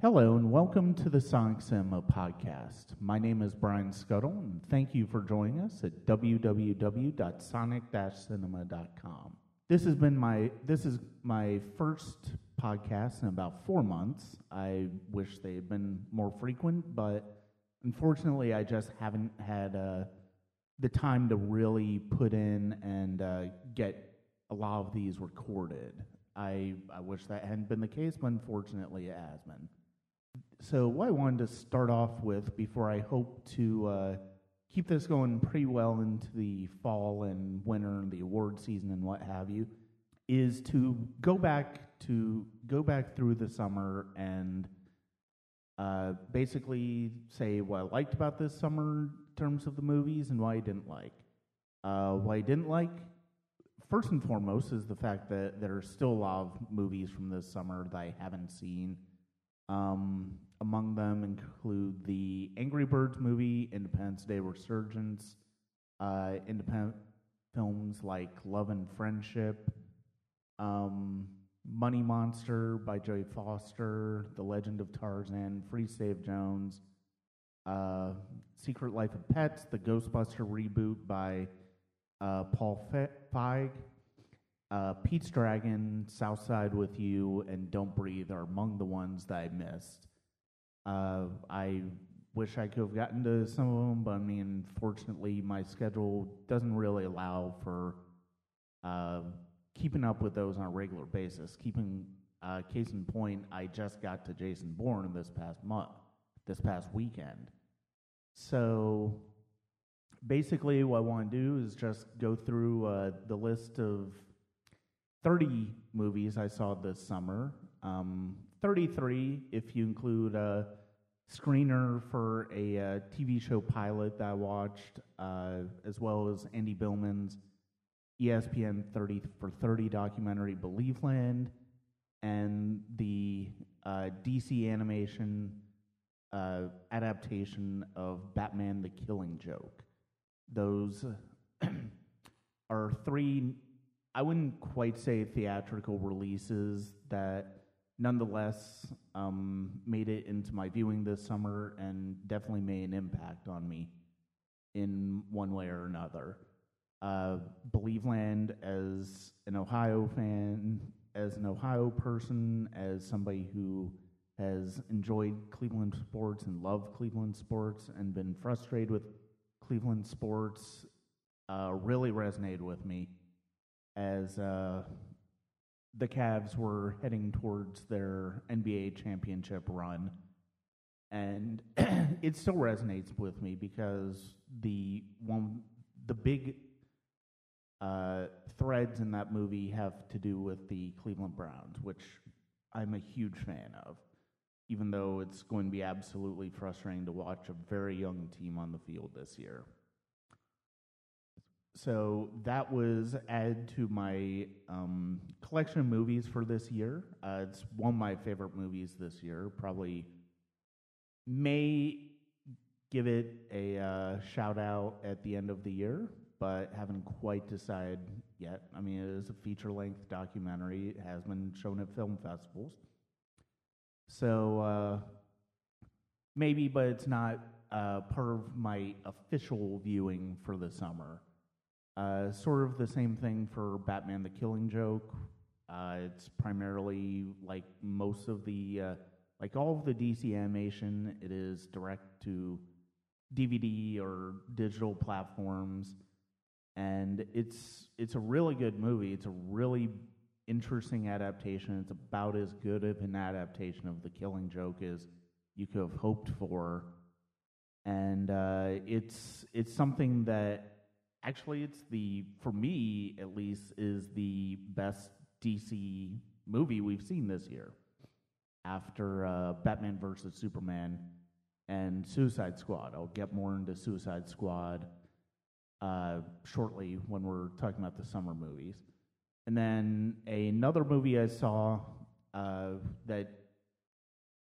Hello, and welcome to the Sonic Cinema podcast. My name is Brian Scuttle, and thank you for joining us at www.sonic-cinema.com. This has been my this is my first podcast in about four months. I wish they had been more frequent, but unfortunately, I just haven't had uh, the time to really put in and uh, get a lot of these recorded. I I wish that hadn't been the case, but unfortunately, it has been. So, what I wanted to start off with before I hope to uh, keep this going pretty well into the fall and winter and the award season and what have you is to go back to go back through the summer and uh, basically say what I liked about this summer in terms of the movies and what I didn't like. Uh, what I didn't like, first and foremost, is the fact that there are still a lot of movies from this summer that I haven't seen. Um, among them include the Angry Birds movie, Independence Day Resurgence, uh, independent films like Love and Friendship, um, Money Monster by Jodie Foster, The Legend of Tarzan, Free Save Jones, uh, Secret Life of Pets, the Ghostbuster reboot by uh, Paul Feig, uh, Pete's Dragon, Southside with You, and Don't Breathe are among the ones that I missed. Uh, I wish I could have gotten to some of them, but I mean, fortunately, my schedule doesn't really allow for uh, keeping up with those on a regular basis. Keeping uh, case in point, I just got to Jason Bourne this past month, this past weekend. So basically, what I want to do is just go through uh, the list of 30 movies I saw this summer. Um, 33 if you include a screener for a, a uh, TV show pilot that I watched, uh, as well as Andy Billman's ESPN 30 for 30 documentary Believeland, and the uh, DC animation uh, adaptation of Batman the Killing Joke. Those are three, I wouldn't quite say theatrical releases that nonetheless um, made it into my viewing this summer and definitely made an impact on me in one way or another. Uh, Believeland as an Ohio fan, as an Ohio person, as somebody who has enjoyed Cleveland sports and loved Cleveland sports and been frustrated with Cleveland sports, uh, really resonated with me as uh, the Cavs were heading towards their NBA championship run. And it still resonates with me because the one, the big uh, threads in that movie have to do with the Cleveland Browns, which I'm a huge fan of, even though it's going to be absolutely frustrating to watch a very young team on the field this year. So that was added to my um, collection of movies for this year. Uh, it's one of my favorite movies this year. Probably may give it a uh, shout out at the end of the year but haven't quite decided yet. I mean, it is a feature length documentary, it has been shown at film festivals. So uh, maybe, but it's not uh, part of my official viewing for the summer. Uh, sort of the same thing for Batman the Killing Joke. Uh, it's primarily like most of the, uh, like all of the DC animation, it is direct to DVD or digital platforms and it's it's a really good movie. It's a really interesting adaptation. It's about as good of an adaptation of The Killing Joke as you could have hoped for, and uh, it's it's something that actually it's the for me at least is the best DC movie we've seen this year after uh, Batman versus Superman and Suicide Squad. I'll get more into Suicide Squad uh, shortly when we're talking about the summer movies. And then another movie I saw uh, that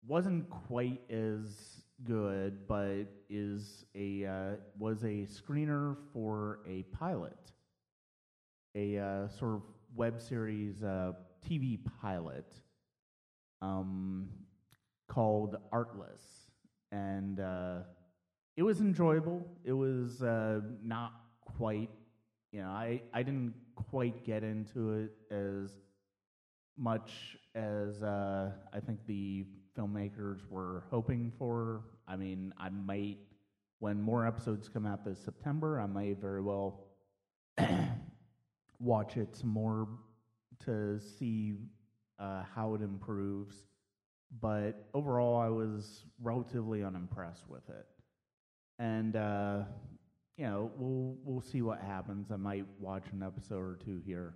wasn't quite as good, but is a uh, was a screener for a pilot, a uh, sort of web series uh, TV pilot. Um, called Artless, and uh, it was enjoyable. It was uh, not quite, you know, I I didn't quite get into it as much as uh, I think the filmmakers were hoping for. I mean, I might, when more episodes come out this September, I may very well watch it some more to see uh, how it improves. But overall, I was relatively unimpressed with it. And uh, you know, we'll we'll see what happens. I might watch an episode or two here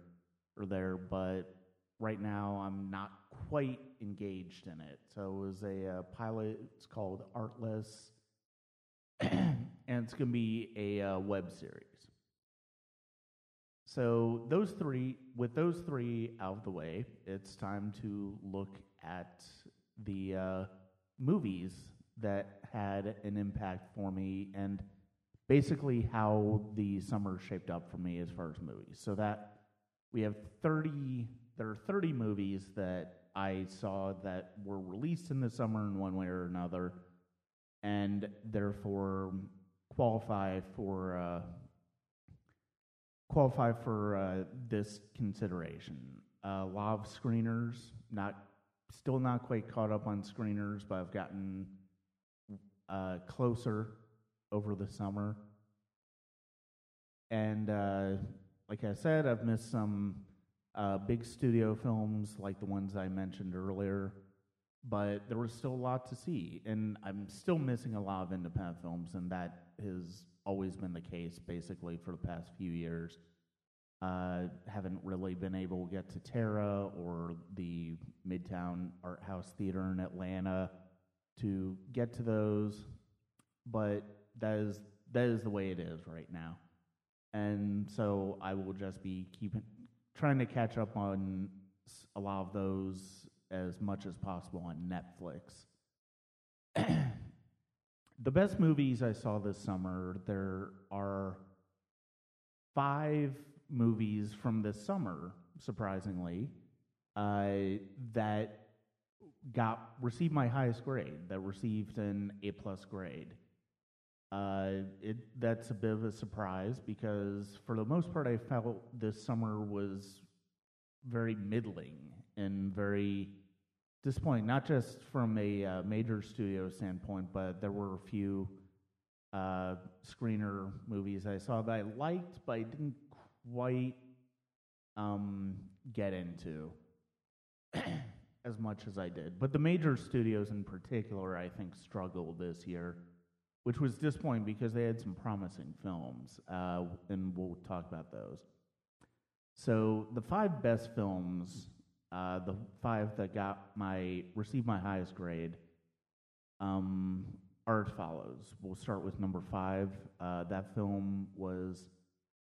or there, but right now I'm not quite engaged in it. So it was a uh, pilot. It's called Artless, and it's going to be a uh, web series. So those three, with those three out of the way, it's time to look at the uh, movies that had an impact for me and basically how the summer shaped up for me as far as movies. So that we have 30 there are 30 movies that I saw that were released in the summer in one way or another and therefore qualify for uh, qualify for uh, this consideration. Uh, a lot of screeners, not still not quite caught up on screeners, but I've gotten uh, closer over the summer. And uh, like I said, I've missed some uh, big studio films like the ones I mentioned earlier, but there was still a lot to see. And I'm still missing a lot of independent films, and that has always been the case basically for the past few years. Uh, haven't really been able to get to Tara or the Midtown Art House Theater in Atlanta to get to those, but that is that is the way it is right now. And so I will just be keeping trying to catch up on a lot of those as much as possible on Netflix. the best movies I saw this summer, there are five movies from this summer, surprisingly, uh, that got received my highest grade, that received an A plus grade. Uh, it that's a bit of a surprise because for the most part, I felt this summer was very middling and very disappointing. Not just from a uh, major studio standpoint, but there were a few uh, screener movies I saw that I liked, but I didn't quite um, get into as much as I did. But the major studios in particular, I think, struggled this year which was disappointing because they had some promising films, uh, and we'll talk about those. So the five best films, uh, the five that got my received my highest grade, um, are as follows. We'll start with number five. Uh, that film was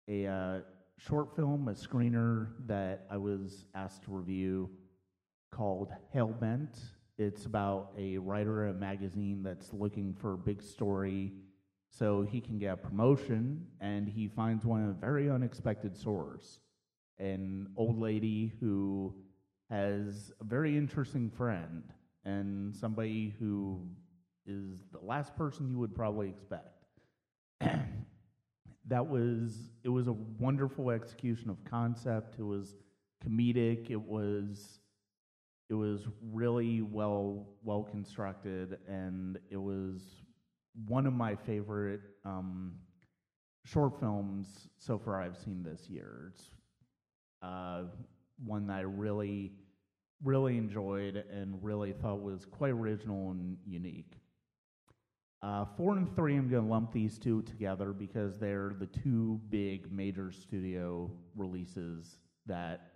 a uh, short film, a screener that I was asked to review called Hellbent. It's about a writer at a magazine that's looking for a big story so he can get a promotion, and he finds one in a very unexpected source. An old lady who has a very interesting friend and somebody who is the last person you would probably expect. that was it was a wonderful execution of concept. It was comedic. It was it was really well well constructed, and it was one of my favorite um, short films so far I've seen this year. It's uh, one that I really really enjoyed and really thought was quite original and unique. Uh, four and three, I'm going to lump these two together because they're the two big major studio releases that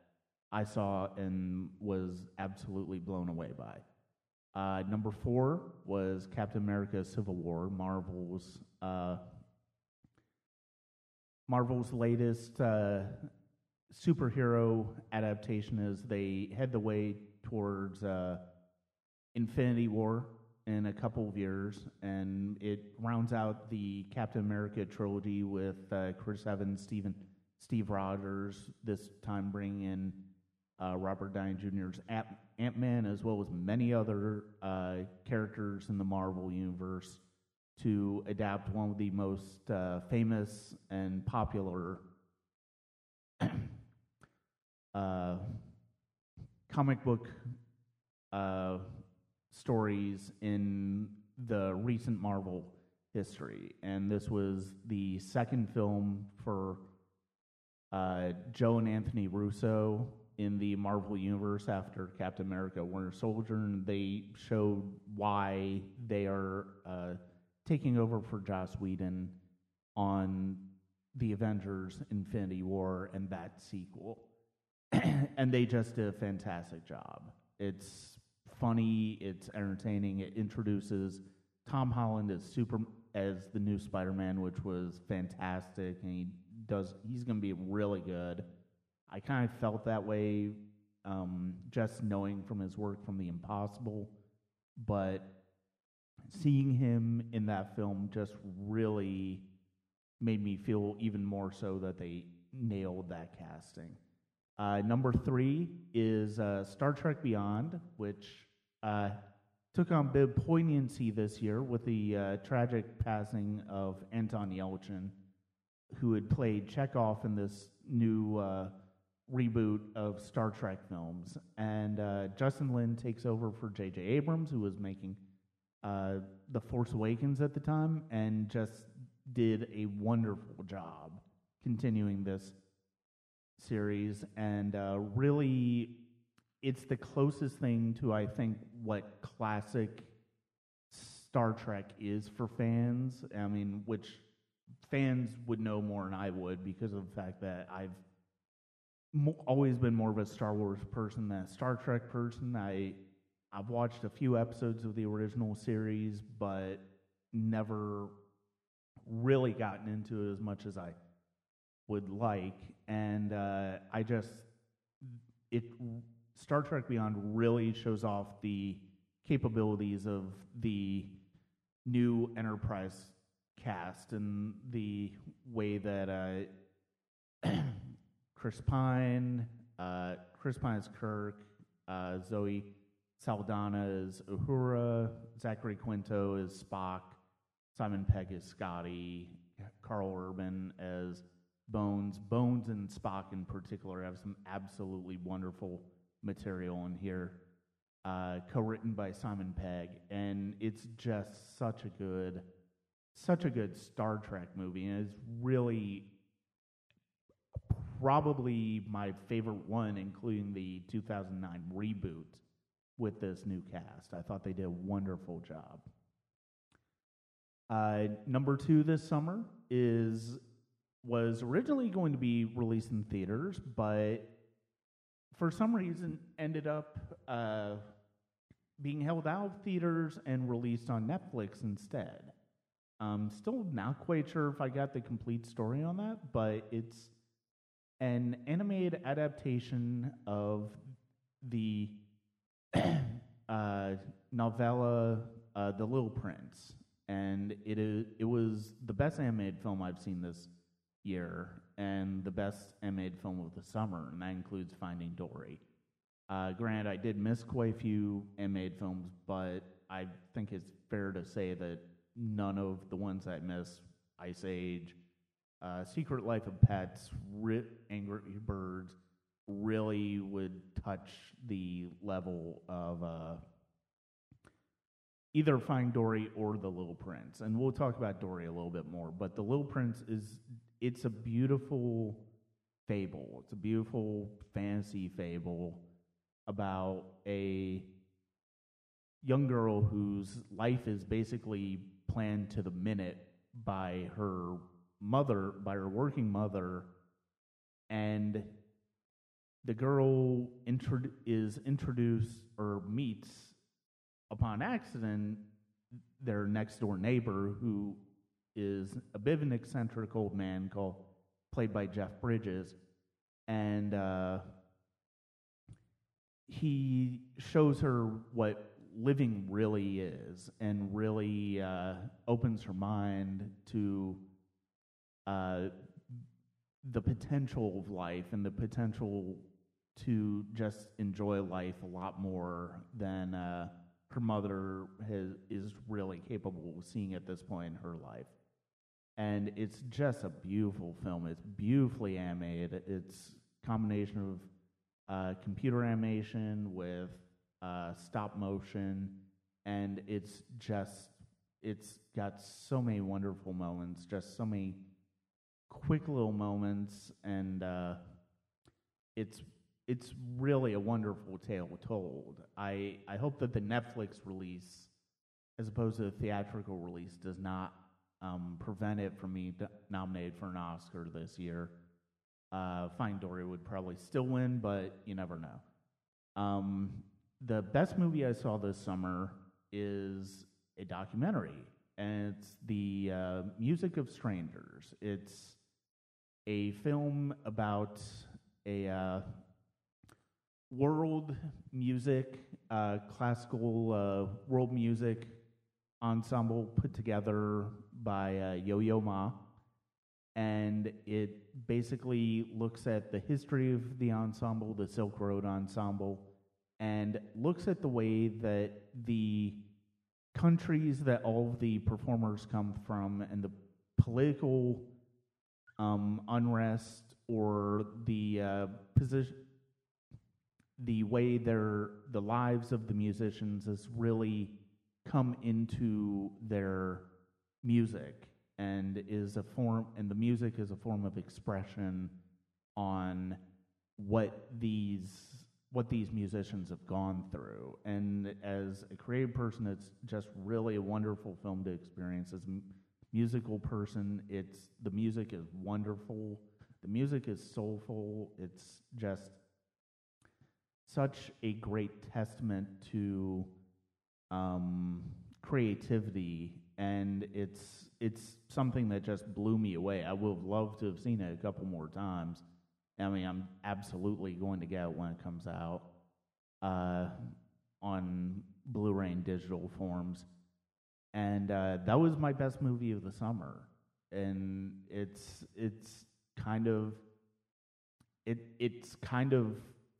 I saw and was absolutely blown away by. Uh, number four was Captain America: Civil War, Marvel's uh, Marvel's latest uh, superhero adaptation as they head the way towards uh, Infinity War in a couple of years, and it rounds out the Captain America trilogy with uh, Chris Evans, Steven, Steve Rogers. This time bringing in uh, Robert Downey Jr.'s Ant Man, as well as many other uh, characters in the Marvel Universe, to adapt one of the most uh, famous and popular uh, comic book uh, stories in the recent Marvel history. And this was the second film for uh, Joe and Anthony Russo in the Marvel Universe after Captain America Winter Soldier. And they showed why they are uh, taking over for Joss Whedon on the Avengers Infinity War and that sequel. and they just did a fantastic job. It's funny, it's entertaining, it introduces Tom Holland as super as the new Spider-Man, which was fantastic, and he does he's to be really good. I kind of felt that way um, just knowing from his work from The Impossible, but seeing him in that film just really made me feel even more so that they nailed that casting. Uh, number three is uh, Star Trek Beyond, which uh, took on big poignancy this year with the uh, tragic passing of Anton Yelchin, who had played Chekov in this new uh, reboot of Star Trek films. And uh, Justin Lin takes over for J.J. Abrams, who was making The Force Awakens at the time, and just did a wonderful job continuing this series and uh, really it's the closest thing to i think what classic star trek is for fans i mean which fans would know more than i would because of the fact that i've mo- always been more of a star wars person than a star trek person. I i've watched a few episodes of the original series but never really gotten into it as much as i would like, and uh, I just it Star Trek Beyond really shows off the capabilities of the new Enterprise cast and the way that uh, Chris Pine, uh, Chris Pine is Kirk, uh, Zoe Saldana is Uhura, Zachary Quinto is Spock, Simon Pegg is Scotty, Karl Urban as Bones. Bones and Spock in particular have some absolutely wonderful material in here, uh, co-written by Simon Pegg, and it's just such a good, such a good Star Trek movie, and it's really probably my favorite one, including the 2009 reboot with this new cast. I thought they did a wonderful job. Uh, number two this summer is was originally going to be released in theaters, but for some reason ended up uh, being held out of theaters and released on Netflix instead. I'm still not quite sure if I got the complete story on that, but it's an animated adaptation of the uh, novella uh, The Little Prince, and it is it was the best animated film I've seen this year and the best animated film of the summer, and that includes Finding Dory. Uh, granted, I did miss quite a few animated films, but I think it's fair to say that none of the ones I missed, Ice Age, uh, Secret Life of Pets, Angry Birds, really would touch the level of uh, either Finding Dory or The Little Prince. And we'll talk about Dory a little bit more, but The Little Prince is it's a beautiful fable. It's a beautiful fantasy fable about a young girl whose life is basically planned to the minute by her mother, by her working mother, and the girl is introduced or meets upon accident their next door neighbor who is a bit of an eccentric old man called played by Jeff Bridges, and uh, he shows her what living really is, and really uh, opens her mind to uh, the potential of life and the potential to just enjoy life a lot more than uh, her mother has, is really capable of seeing at this point in her life. And it's just a beautiful film. It's beautifully animated. It's combination of uh, computer animation with uh, stop motion, and it's just it's got so many wonderful moments, just so many quick little moments, and uh, it's it's really a wonderful tale told. I I hope that the Netflix release, as opposed to the theatrical release, does not um, prevent it from being nominated for an Oscar this year. Uh, Finding Dory would probably still win, but you never know. Um, the best movie I saw this summer is a documentary, and it's the uh, Music of Strangers. It's a film about a uh, world music, uh, classical uh, world music ensemble put together by uh, Yo Yo Ma. And it basically looks at the history of the ensemble, the Silk Road Ensemble, and looks at the way that the countries that all of the performers come from and the political um, unrest or the uh, position, the way their the lives of the musicians has really come into their music and is a form and the music is a form of expression on what these what these musicians have gone through. And as a creative person it's just really a wonderful film to experience as musical person it's the music is wonderful the music is soulful it's just such a great testament to um, creativity and it's it's something that just blew me away. I would have loved to have seen it a couple more times. I mean, I'm absolutely going to get it when it comes out uh, on Blu-ray and digital forms. And uh, that was my best movie of the summer, and it's it's kind of it it's kind of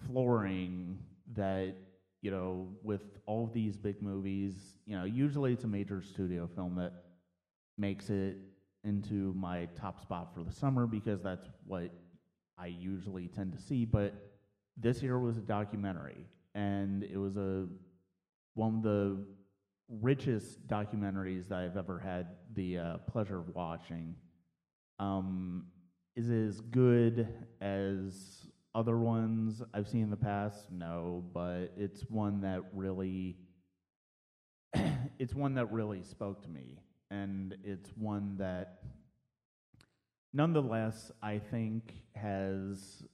flooring that you know, with all these big movies, you know, usually it's a major studio film that makes it into my top spot for the summer because that's what I usually tend to see. But this year was a documentary, and it was a one of the richest documentaries that I've ever had the uh, pleasure of watching. Um, is as good as other ones I've seen in the past, no, but it's one that really it's one that really spoke to me and it's one that nonetheless I think has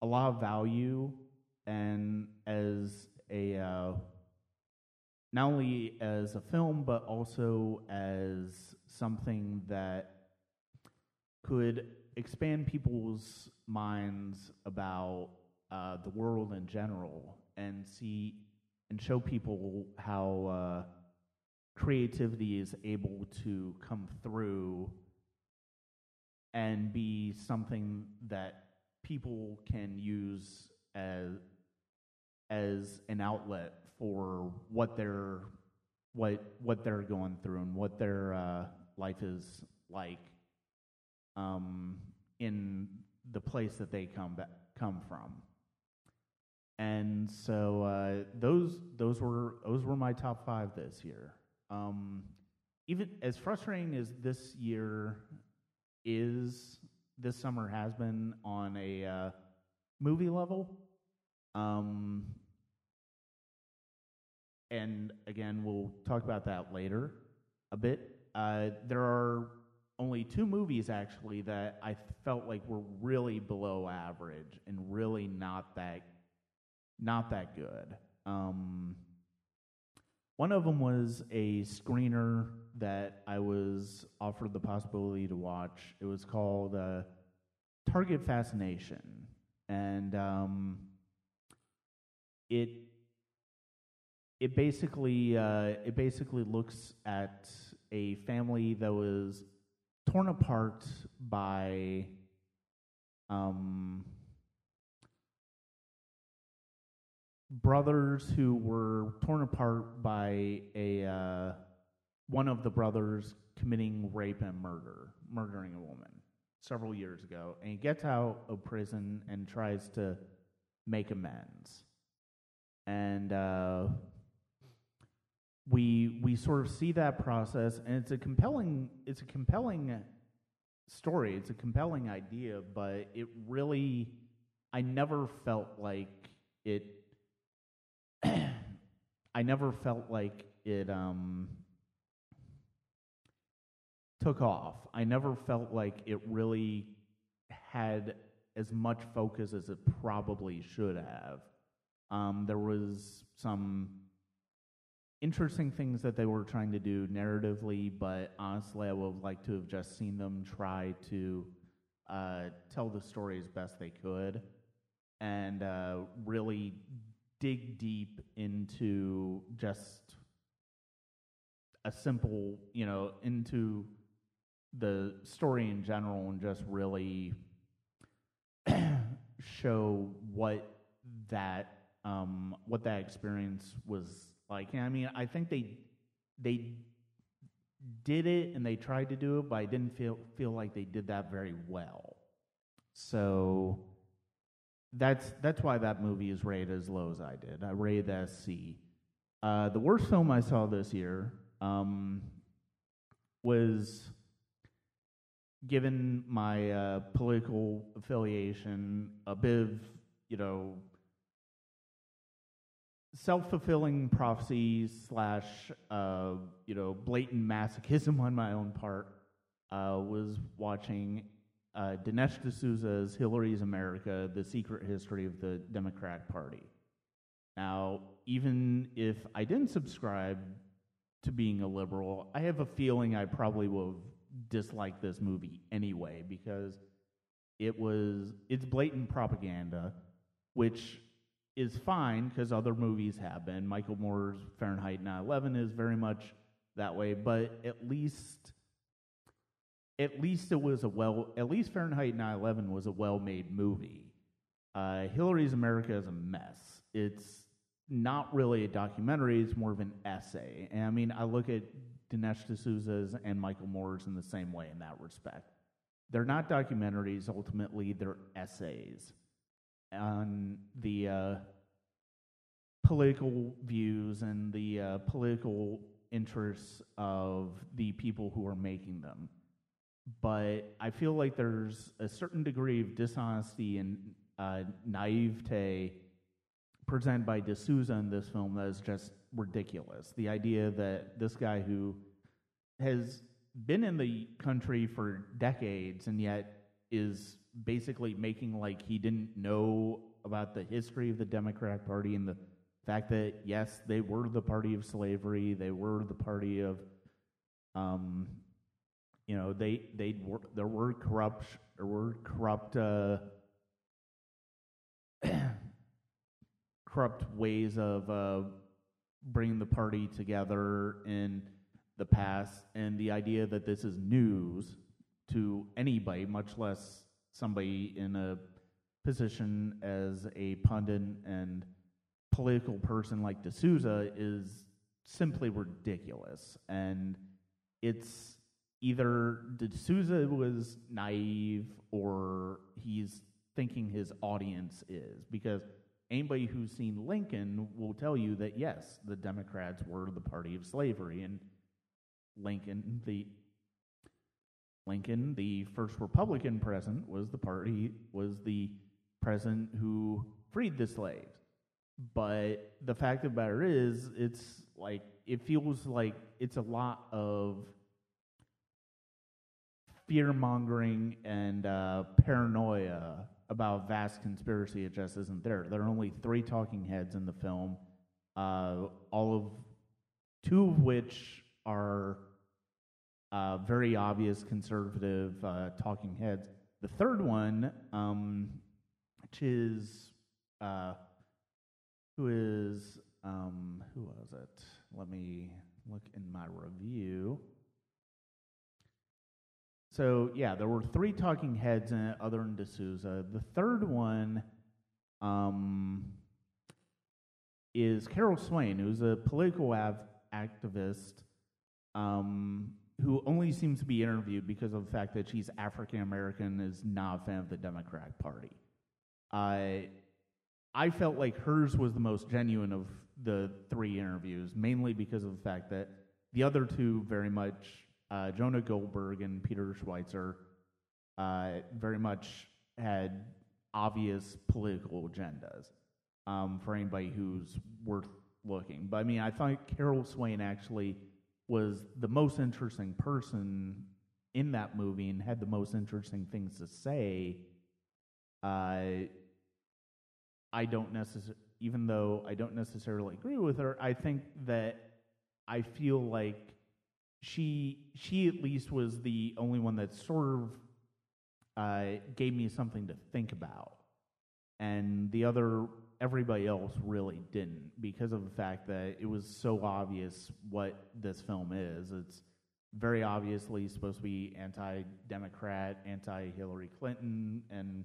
a lot of value and as a uh, not only as a film but also as something that could expand people's minds about uh, the world in general and see and show people how uh, creativity is able to come through and be something that people can use as as an outlet for what they're what what they're going through and what their uh, life is like um, in the place that they come back, come from. And so uh, those those were those were my top five this year. Um, even as frustrating as this year is, this summer has been on a uh, movie level. Um, and again, we'll talk about that later a bit. Uh, there are only two movies actually that I felt like were really below average and really not that not that good. Um, one of them was a screener that I was offered the possibility to watch. It was called uh, Target Fascination, and um, it it basically uh, it basically looks at a family that was torn apart by um, brothers who were torn apart by a uh, one of the brothers committing rape and murder, murdering a woman several years ago, and he gets out of prison and tries to make amends. And uh, we we sort of see that process, and it's a compelling it's a compelling story. It's a compelling idea, but it really I never felt like it. I never felt like it um, took off. I never felt like it really had as much focus as it probably should have. Um, there was some interesting things that they were trying to do narratively, but honestly, I would liked to have just seen them try to uh, tell the story as best they could and uh, really dig deep into just a simple, you know, into the story in general and just really show what that um, what that experience was like. I mean, I think they they did it and they tried to do it, but I didn't feel feel like they did that very well. So that's that's why that movie is rated as low as I did. I rated as C. Uh, the worst film I saw this year um, was given my uh, political affiliation, a bit of, you know, self fulfilling prophecy slash, uh, you know, blatant masochism on my own part, uh, was watching uh, Dinesh D'Souza's Hillary's America, The Secret History of the Democratic Party. Now, even if I didn't subscribe to being a liberal, I have a feeling I probably would have dislike this movie anyway because it was it's blatant propaganda, which is fine because other movies have been. Michael Moore's Fahrenheit 9/11 is very much that way, but at least at least it was a well at least Fahrenheit 9/11 was a well-made movie. Uh, Hillary's America is a mess. It's not really a documentary; it's more of an essay. And I mean, I look at Dinesh D'Souza's and Michael Moore's in the same way in that respect. They're not documentaries, ultimately, they're essays on the uh, political views and the uh, political interests of the people who are making them. But I feel like there's a certain degree of dishonesty and uh, naivete presented by D'Souza in this film that is just ridiculous. The idea that this guy who has been in the country for decades and yet is basically making like he didn't know about the history of the Democratic Party and the fact that yes, they were the party of slavery, they were the party of, um, you know, they they were there were corrupt there were corrupt uh, corrupt ways of uh, bringing the party together in the past, and the idea that this is news to anybody, much less somebody in a position as a pundit and political person like D'Souza, is simply ridiculous. And it's either D'Souza was naive or he's thinking his audience is, because anybody who's seen Lincoln will tell you that yes, the Democrats were the party of slavery, and Lincoln, the Lincoln, the first Republican president, was the party was the president who freed the slaves. But the fact of the matter is, it's like it feels like it's a lot of fear mongering and uh, paranoia about vast conspiracy. It just isn't there. There are only three talking heads in the film, uh, all of two of which are uh, very obvious conservative uh, talking heads. The third one, um, which is uh, who is um, who was it? Let me look in my review. So yeah, there were three talking heads in it, other than D'Souza. The third one, um, is Carol Swain, who's a political av- activist um, who only seems to be interviewed because of the fact that she's African American is not a fan of the Democratic Party. I I felt like hers was the most genuine of the three interviews, mainly because of the fact that the other two very much uh, Jonah Goldberg and Peter Schweizer uh, very much had obvious political agendas um, for anybody who's worth looking. But I mean, I thought Carol Swain actually was the most interesting person in that movie and had the most interesting things to say. Uh, I don't necessarily, even though I don't necessarily agree with her, I think that I feel like she she at least was the only one that sort of uh, gave me something to think about, and the other everybody else really didn't because of the fact that it was so obvious what this film is. It's very obviously supposed to be anti-democrat, anti-Hillary Clinton, and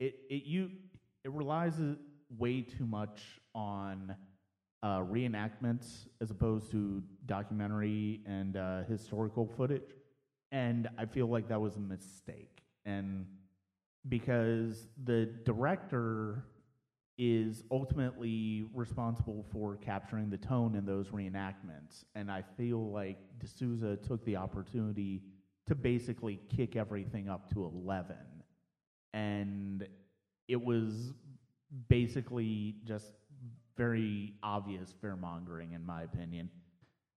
it it you it relies way too much on uh, reenactments as opposed to documentary and uh, historical footage, and I feel like that was a mistake, and because the director is ultimately responsible for capturing the tone in those reenactments. And I feel like D'Souza took the opportunity to basically kick everything up to 11. And it was basically just very obvious fear mongering, in my opinion.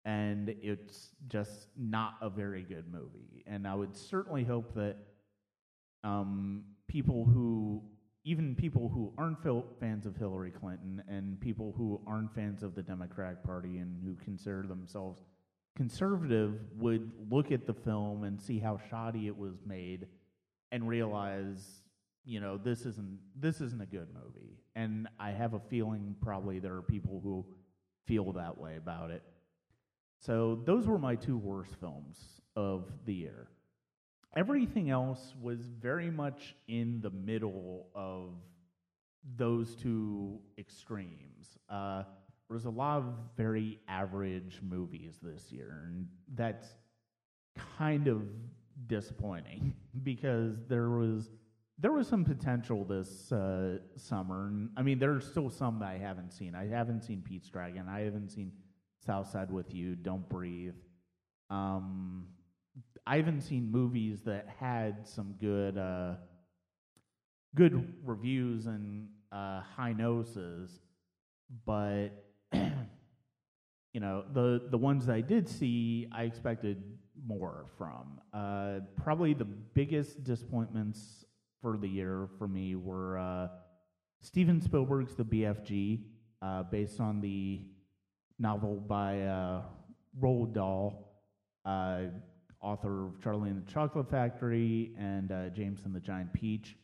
And it's just not a very good movie. And I would certainly hope that um, people who even people who aren't fans of Hillary Clinton and people who aren't fans of the Democratic Party and who consider themselves conservative would look at the film and see how shoddy it was made and realize, you know, this isn't this isn't a good movie. And I have a feeling probably there are people who feel that way about it. So those were my two worst films of the year everything else was very much in the middle of those two extremes. Uh, there was a lot of very average movies this year, and that's kind of disappointing because there was there was some potential this uh, summer. And, I mean, there's still some that I haven't seen. I haven't seen Pete's Dragon. I haven't seen Southside with You. Don't Breathe. Um, I haven't seen movies that had some good uh, good reviews and uh, high noses, but you know the the ones I did see, I expected more from. Uh, probably the biggest disappointments for the year for me were uh, Steven Spielberg's The BFG, uh, based on the novel by uh, Roald Dahl author of Charlie and the Chocolate Factory and uh, James and the Giant Peach.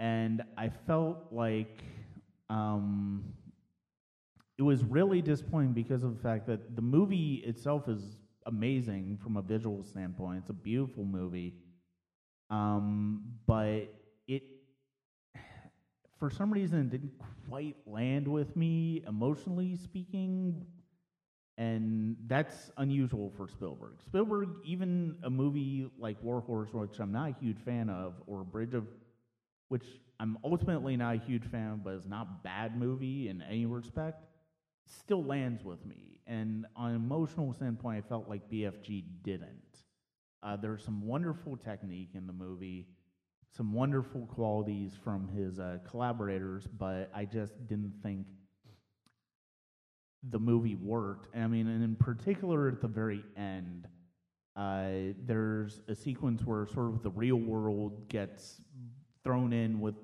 And I felt like um, it was really disappointing because of the fact that the movie itself is amazing from a visual standpoint. It's a beautiful movie. Um, but it, for some reason, didn't quite land with me emotionally speaking and that's unusual for Spielberg. Spielberg, even a movie like War Horse, which I'm not a huge fan of, or Bridge of, which I'm ultimately not a huge fan, but is not bad movie in any respect, still lands with me. And on an emotional standpoint, I felt like BFG didn't. Uh, there's some wonderful technique in the movie, some wonderful qualities from his uh, collaborators, but I just didn't think the movie worked. I mean, and in particular at the very end, uh, there's a sequence where sort of the real world gets thrown in with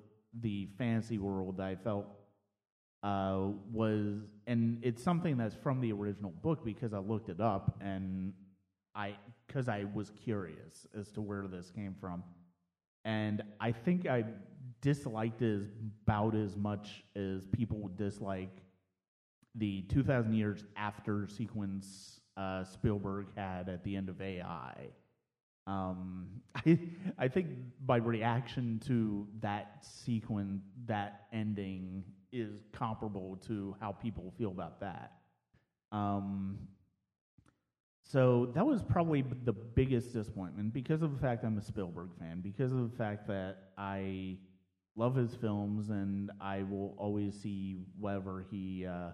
the fantasy world that I felt uh, was, and it's something that's from the original book because I looked it up and I, because I was curious as to where this came from. And I think I disliked it about as much as people would dislike the 2,000 years after sequence uh, Spielberg had at the end of AI. Um, I, I think by reaction to that sequence, that ending is comparable to how people feel about that. Um, so that was probably the biggest disappointment because of the fact I'm a Spielberg fan, because of the fact that I love his films and I will always see whatever he uh,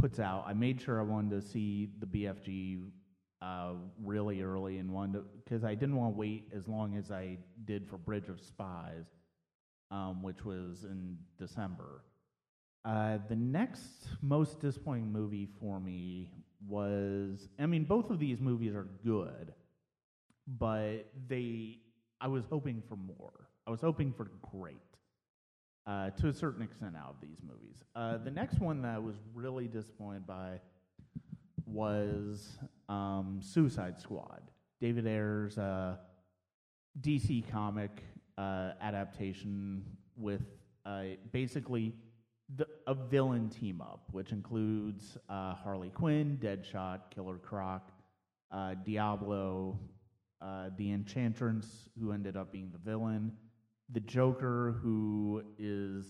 puts out. I made sure I wanted to see the BFG uh, really early and wanted because I didn't want to wait as long as I did for Bridge of Spies, um, which was in December. Uh, the next most disappointing movie for me was I mean, both of these movies are good, but they I was hoping for more. I was hoping for great. Uh, to a certain extent, out of these movies. Uh, the next one that I was really disappointed by was um, Suicide Squad, David Ayer's uh, DC comic uh, adaptation with uh, basically the, a villain team up, which includes uh, Harley Quinn, Deadshot, Killer Croc, Diablo, the Enchantress, who ended up being the villain, the Joker, who is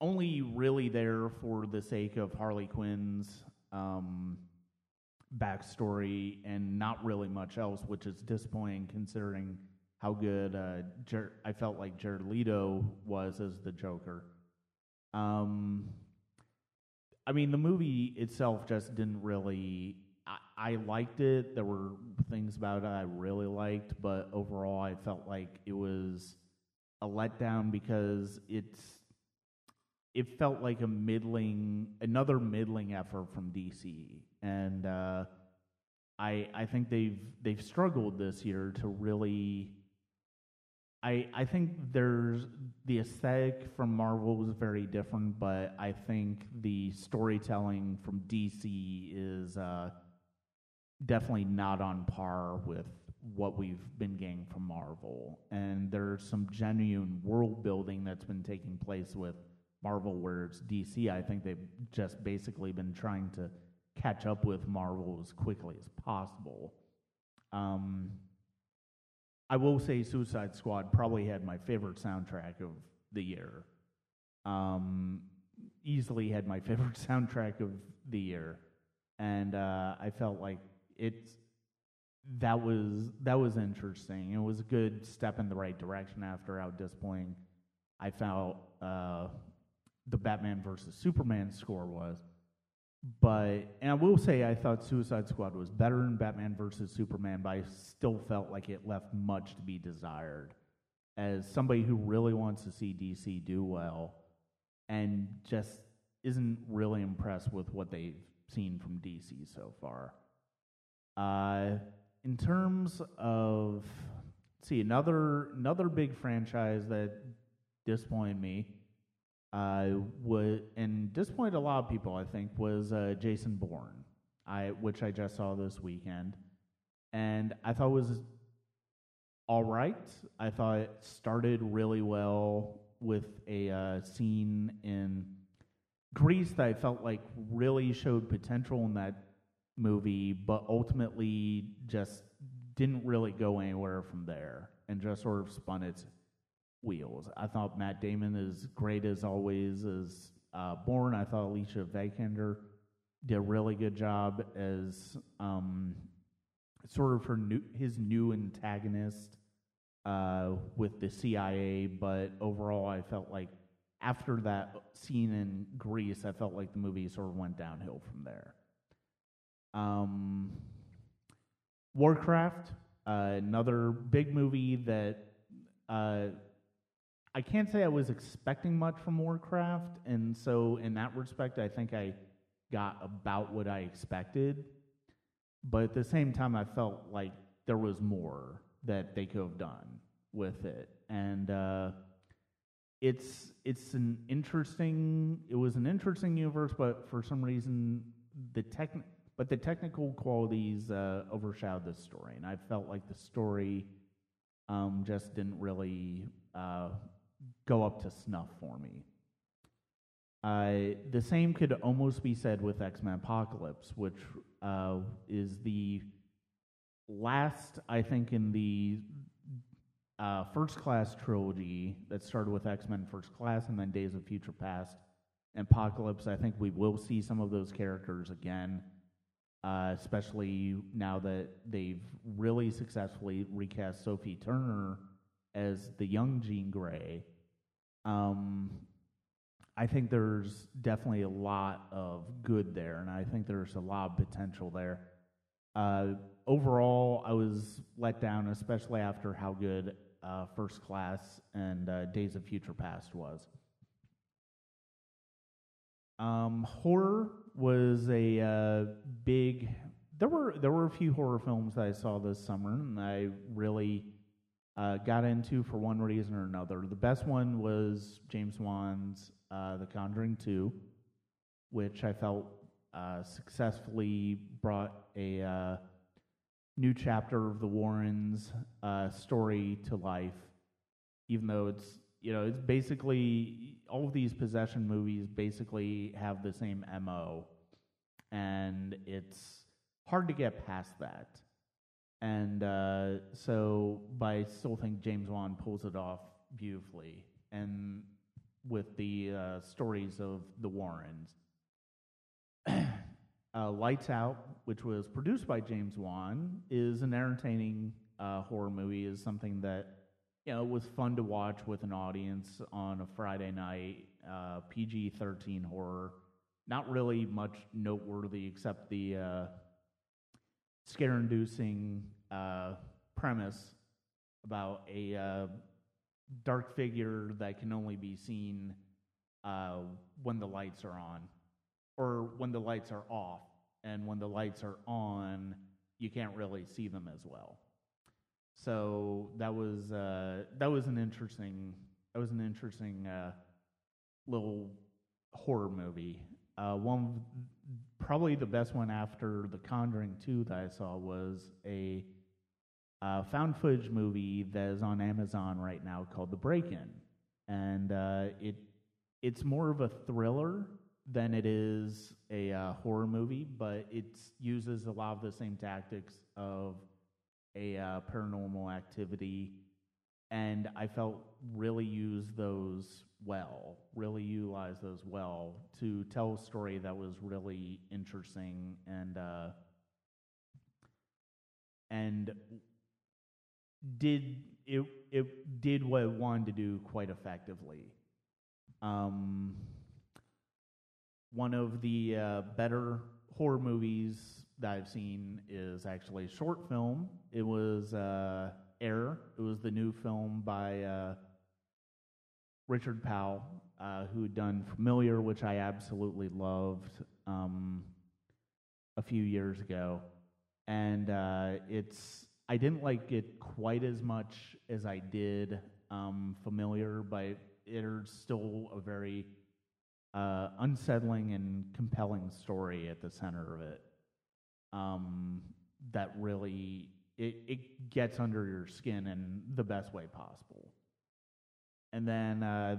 only really there for the sake of Harley Quinn's um, backstory and not really much else, which is disappointing considering how good uh, Jer- I felt like Jared Leto was as the Joker. Um, I mean, the movie itself just didn't really. I, liked it. There were things about it I really liked, but overall, I felt like it was a letdown because it's. It felt like a middling, another middling effort from DC, and uh, I I think they've they've struggled this year to really I I think there's the aesthetic from Marvel was very different, but I think the storytelling from DC is uh, definitely not on par with what we've been getting from Marvel. And there's some genuine world building that's been taking place with Marvel, where it's DC. I think they've just basically been trying to catch up with Marvel as quickly as possible. Um, I will say Suicide Squad probably had my favorite soundtrack of the year. Um, easily had my favorite soundtrack of the year, and uh, I felt like it's that was that was interesting. It was a good step in the right direction after how disappointing I felt uh, the Batman versus Superman score was. But and I will say I thought Suicide Squad was better than Batman versus Superman, but I still felt like it left much to be desired. As somebody who really wants to see DC do well, and just isn't really impressed with what they've seen from DC so far. Uh, in terms of see another another big franchise that disappointed me uh, would and disappointed a lot of people. I think was uh, Jason Bourne, I which I just saw this weekend, and I thought was all right. I thought it started really well with a uh, scene in Greece that I felt like really showed potential in that movie, but ultimately just didn't really go anywhere from there and just sort of spun its wheels. I thought Matt Damon is great as always as uh, Bourne. I thought Alicia Vikander did a really good job as um, sort of her new, his new antagonist uh, with the CIA. But overall, I felt like after that scene in Greece, I felt like the movie sort of went downhill from there. Um, Warcraft, uh, another big movie that uh, I can't say I was expecting much from Warcraft, and so in that respect, I think I got about what I expected. But at the same time, I felt like there was more that they could have done with it, and uh, it's it's an interesting. It was an interesting universe, but for some reason, the tech but the technical qualities uh, overshadowed the story, and I felt like the story um, just didn't really uh, go up to snuff for me. Uh, the same could almost be said with X Men Apocalypse, which uh, is the last, I think, in the uh, First Class trilogy that started with X Men First Class and then Days of Future Past and Apocalypse. I think we will see some of those characters again, uh, especially now that they've really successfully recast Sophie Turner as the young Jean Grey. Um, I think there's definitely a lot of good there, and I think there's a lot of potential there. Uh, overall, I was let down, especially after how good uh, First Class and uh, Days of Future Past was. Um, horror was a uh, big. There were there were a few horror films that I saw this summer, and I really uh, got into for one reason or another. The best one was James Wan's uh, The Conjuring Two, which I felt uh, successfully brought a uh, new chapter of the Warrens' uh, story to life. Even though it's you know it's basically all of these possession movies basically have the same mo, and it's hard to get past that. And uh, so, but I still think James Wan pulls it off beautifully, and with the uh, stories of the Warrens. uh, Lights Out, which was produced by James Wan, is an entertaining uh, horror movie. is something that you know was fun to watch with an audience on a Friday night. Uh, PG thirteen horror, not really much noteworthy except the uh, scare-inducing uh, premise about a uh, dark figure that can only be seen uh, when the lights are on, or when the lights are off, and when the lights are on, you can't really see them as well. So that was uh, that was an interesting that was an interesting uh, little horror movie. Uh, one probably the best one after The Conjuring 2 that I saw was a uh, found footage movie that is on Amazon right now called The Break In, and uh, it it's more of a thriller than it is a uh, horror movie, but it uses a lot of the same tactics of a uh, paranormal activity, and I felt really use those well, really utilize those well to tell a story that was really interesting and uh, and did it it did what it wanted to do quite effectively. Um, one of the uh, better horror movies that I've seen is actually a short film. It was uh, Heir. It was the new film by uh, Richard Powell, uh, who had done Familiar, which I absolutely loved um, a few years ago, and uh, it's I didn't like it quite as much as I did um, Familiar, but it's still a very uh, unsettling and compelling story at the center of it. Um, that really it, it gets under your skin in the best way possible. And then uh,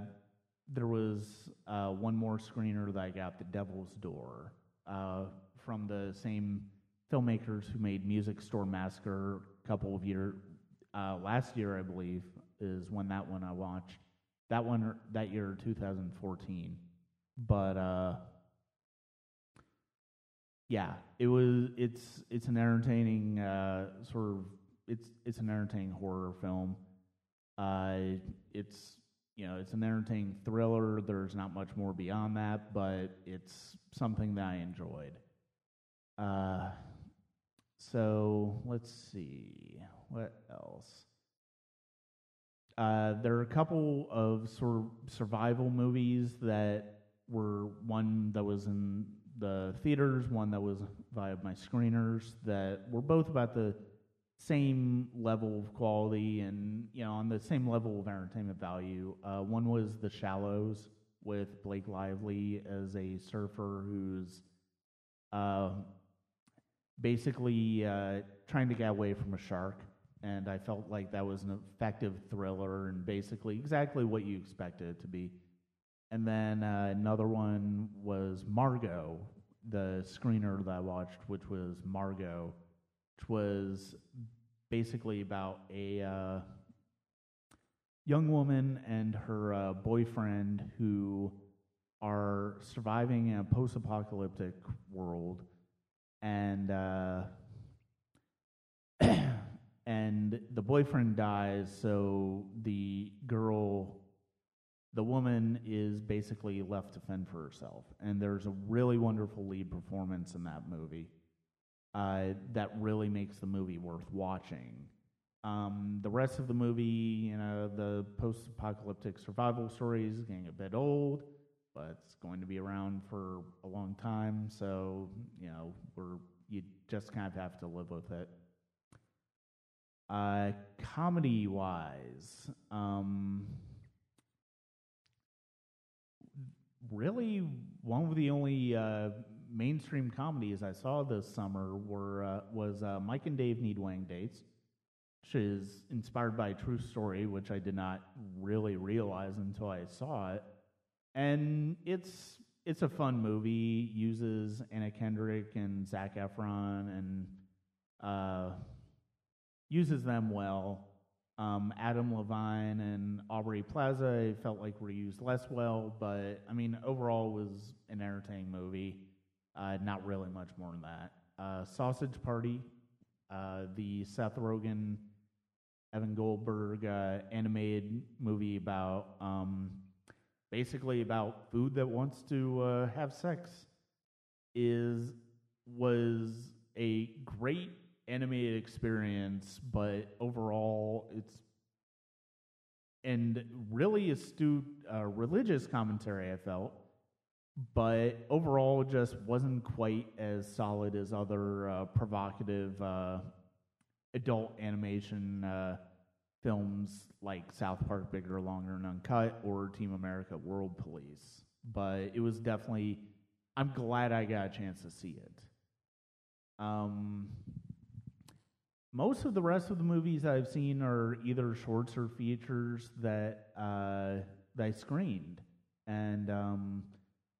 there was uh, one more screener that I got, The Devil's Door, uh, from the same filmmakers who made Music Store Massacre a couple of years, uh, last year, I believe, is when that one I watched. That one, that year, 2014. But, uh, yeah, it was. It's it's an entertaining uh, sort of. It's it's an entertaining horror film. Uh, it's you know it's an entertaining thriller. There's not much more beyond that, but it's something that I enjoyed. Uh, so let's see what else. Uh, there are a couple of sort of survival movies that were one that was in the theaters, one that was via my screeners, that were both about the same level of quality and you know on the same level of entertainment value. Uh, one was The Shallows with Blake Lively as a surfer who's uh, basically uh, trying to get away from a shark. And I felt like that was an effective thriller and basically exactly what you expected it to be. And then uh, another one was Margot, the screener that I watched, which was Margot, which was basically about a uh, young woman and her uh, boyfriend who are surviving in a post-apocalyptic world, and uh, and the boyfriend dies, so the girl, the woman, is basically left to fend for herself. And there's a really wonderful lead performance in that movie uh, that really makes the movie worth watching. Um, the rest of the movie, you know, the post-apocalyptic survival story is getting a bit old, but it's going to be around for a long time. So, you know, we're you just kind of have to live with it. Uh, comedy wise, um, really one of the only uh, mainstream comedies I saw this summer were uh, was uh, Mike and Dave Need Wedding Dates, which is inspired by a true story, which I did not really realize until I saw it. And it's it's a fun movie. Uses Anna Kendrick and Zac Efron and uh, uses them well. Um, Adam Levine and Aubrey Plaza I felt like were used less well, but I mean overall was an entertaining movie. Uh, not really much more than that. Uh, Sausage Party, uh, the Seth Rogen, Evan Goldberg uh, animated movie about um, basically about food that wants to uh, have sex, is was a great animated experience, but overall, it's and really astute uh, religious commentary. I felt, but overall, just wasn't quite as solid as other uh, provocative uh, adult animation uh, films like South Park, Bigger, Longer, and Uncut, or Team America: World Police. But it was definitely. I'm glad I got a chance to see it. Um, most of the rest of the movies I've seen are either shorts or features that uh, I screened, and um,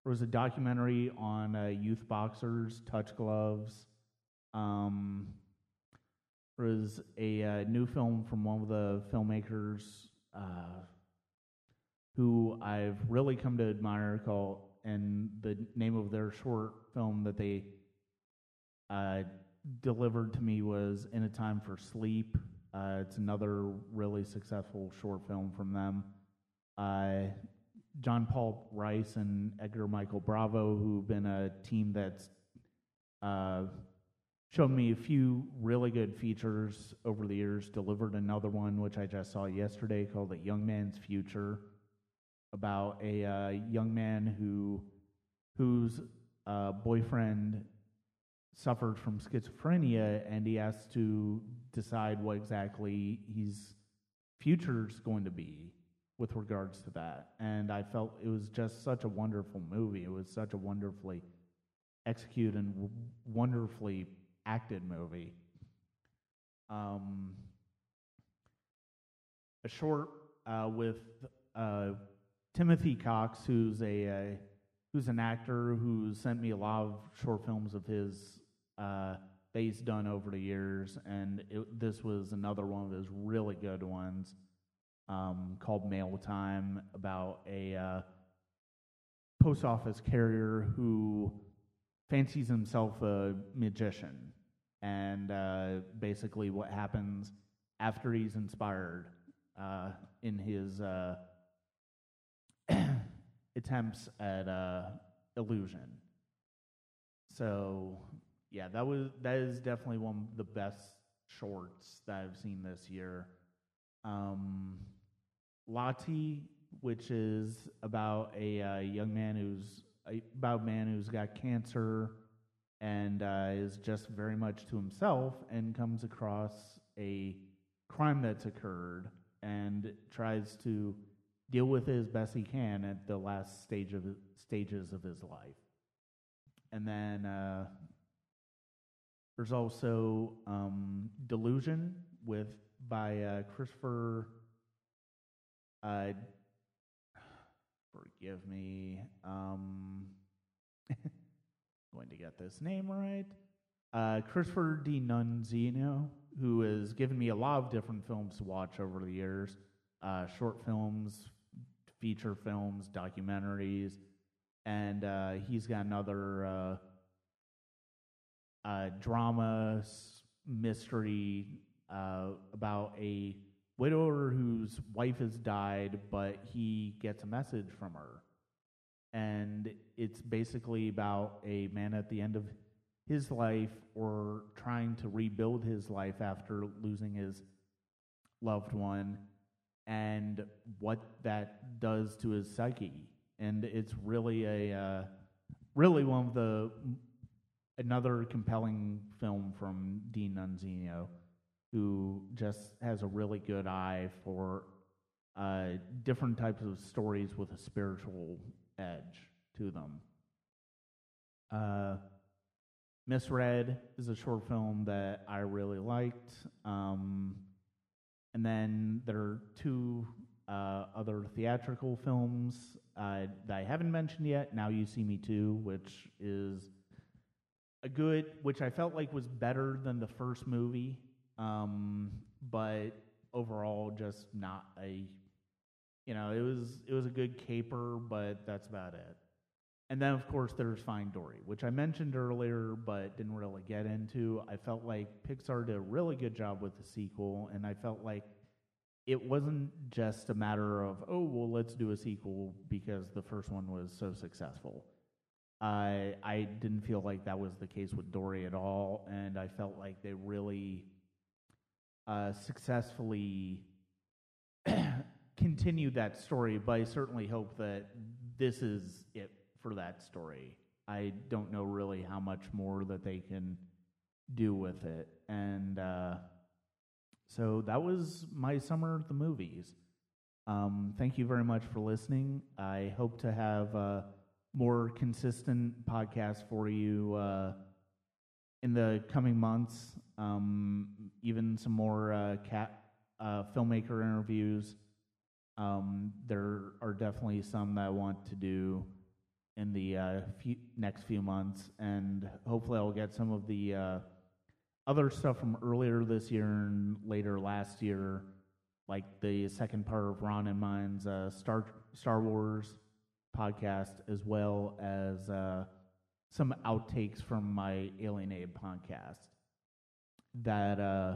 there was a documentary on uh, youth boxers, touch gloves. Um, there was a uh, new film from one of the filmmakers uh, who I've really come to admire called, and the name of their short film that they uh, delivered to me was In a Time for Sleep. Uh, it's another really successful short film from them. Uh, John Paul Rice and Edgar Michael Bravo, who've been a team that's uh, shown me a few really good features over the years, delivered another one, which I just saw yesterday, called A Young Man's Future, about a uh, young man who whose uh, boyfriend suffered from schizophrenia and he has to decide what exactly his future is going to be with regards to that. And I felt it was just such a wonderful movie. It was such a wonderfully executed and wonderfully acted movie. Um, a short uh, with uh, Timothy Cox, who's a uh, who's an actor who sent me a lot of short films of his uh, he's done over the years, and it, this was another one of his really good ones um, called Mail Time about a uh, post office carrier who fancies himself a magician, and uh, basically what happens after he's inspired uh, in his uh, attempts at uh, illusion. So yeah, that was that is definitely one of the best shorts that I've seen this year. Um, Lati, which is about a uh, young man who's about a man who's got cancer and uh, is just very much to himself and comes across a crime that's occurred and tries to deal with it as best he can at the last stage of stages of his life. And then uh, there's also um, Delusion with by uh, Christopher. Uh, forgive me. Um, going to get this name right. Uh, Christopher D'Annunzio, who has given me a lot of different films to watch over the years. uh, short films, feature films, documentaries, and uh, he's got another uh, drama mystery uh, about a widower whose wife has died, but he gets a message from her. And it's basically about a man at the end of his life or trying to rebuild his life after losing his loved one and what that does to his psyche. And it's really a uh, really one of the another compelling film from D'Annunzio, who just has a really good eye for uh, different types of stories with a spiritual edge to them. Uh, Misread is a short film that I really liked. Um, and then there are two uh, other theatrical films uh, that I haven't mentioned yet. Now You See Me Too, which is a good, which I felt like was better than the first movie, um, but overall just not a, you know, it was it was a good caper, but that's about it. And then, of course, there's Finding Dory, which I mentioned earlier, but didn't really get into. I felt like Pixar did a really good job with the sequel, and I felt like it wasn't just a matter of, oh, well, let's do a sequel because the first one was so successful. I I didn't feel like that was the case with Dory at all, and I felt like they really uh, successfully continued that story. But I certainly hope that this is it for that story. I don't know really how much more that they can do with it, and uh, so that was my summer at the movies. Um, thank you very much for listening. I hope to have. Uh, more consistent podcast for you uh, in the coming months. Um, even some more uh, cat uh, filmmaker interviews. Um, there are definitely some that I want to do in the uh, few, next few months, and hopefully I'll get some of the uh, other stuff from earlier this year and later last year, like the second part of Ron and mine's uh, Star Star Wars podcast, as well as uh, some outtakes from my Alienated podcast that uh,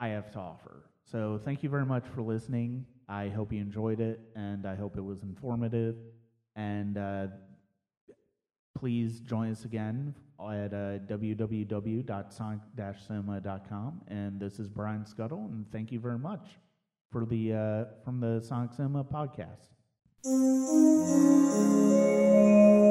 I have to offer. So, thank you very much for listening. I hope you enjoyed it, and I hope it was informative. And uh, please join us again at uh, www.sonic-cinema.com. And this is Brian Skutle, and thank you very much for the uh, from the Sonic Cinema podcast. Thank you.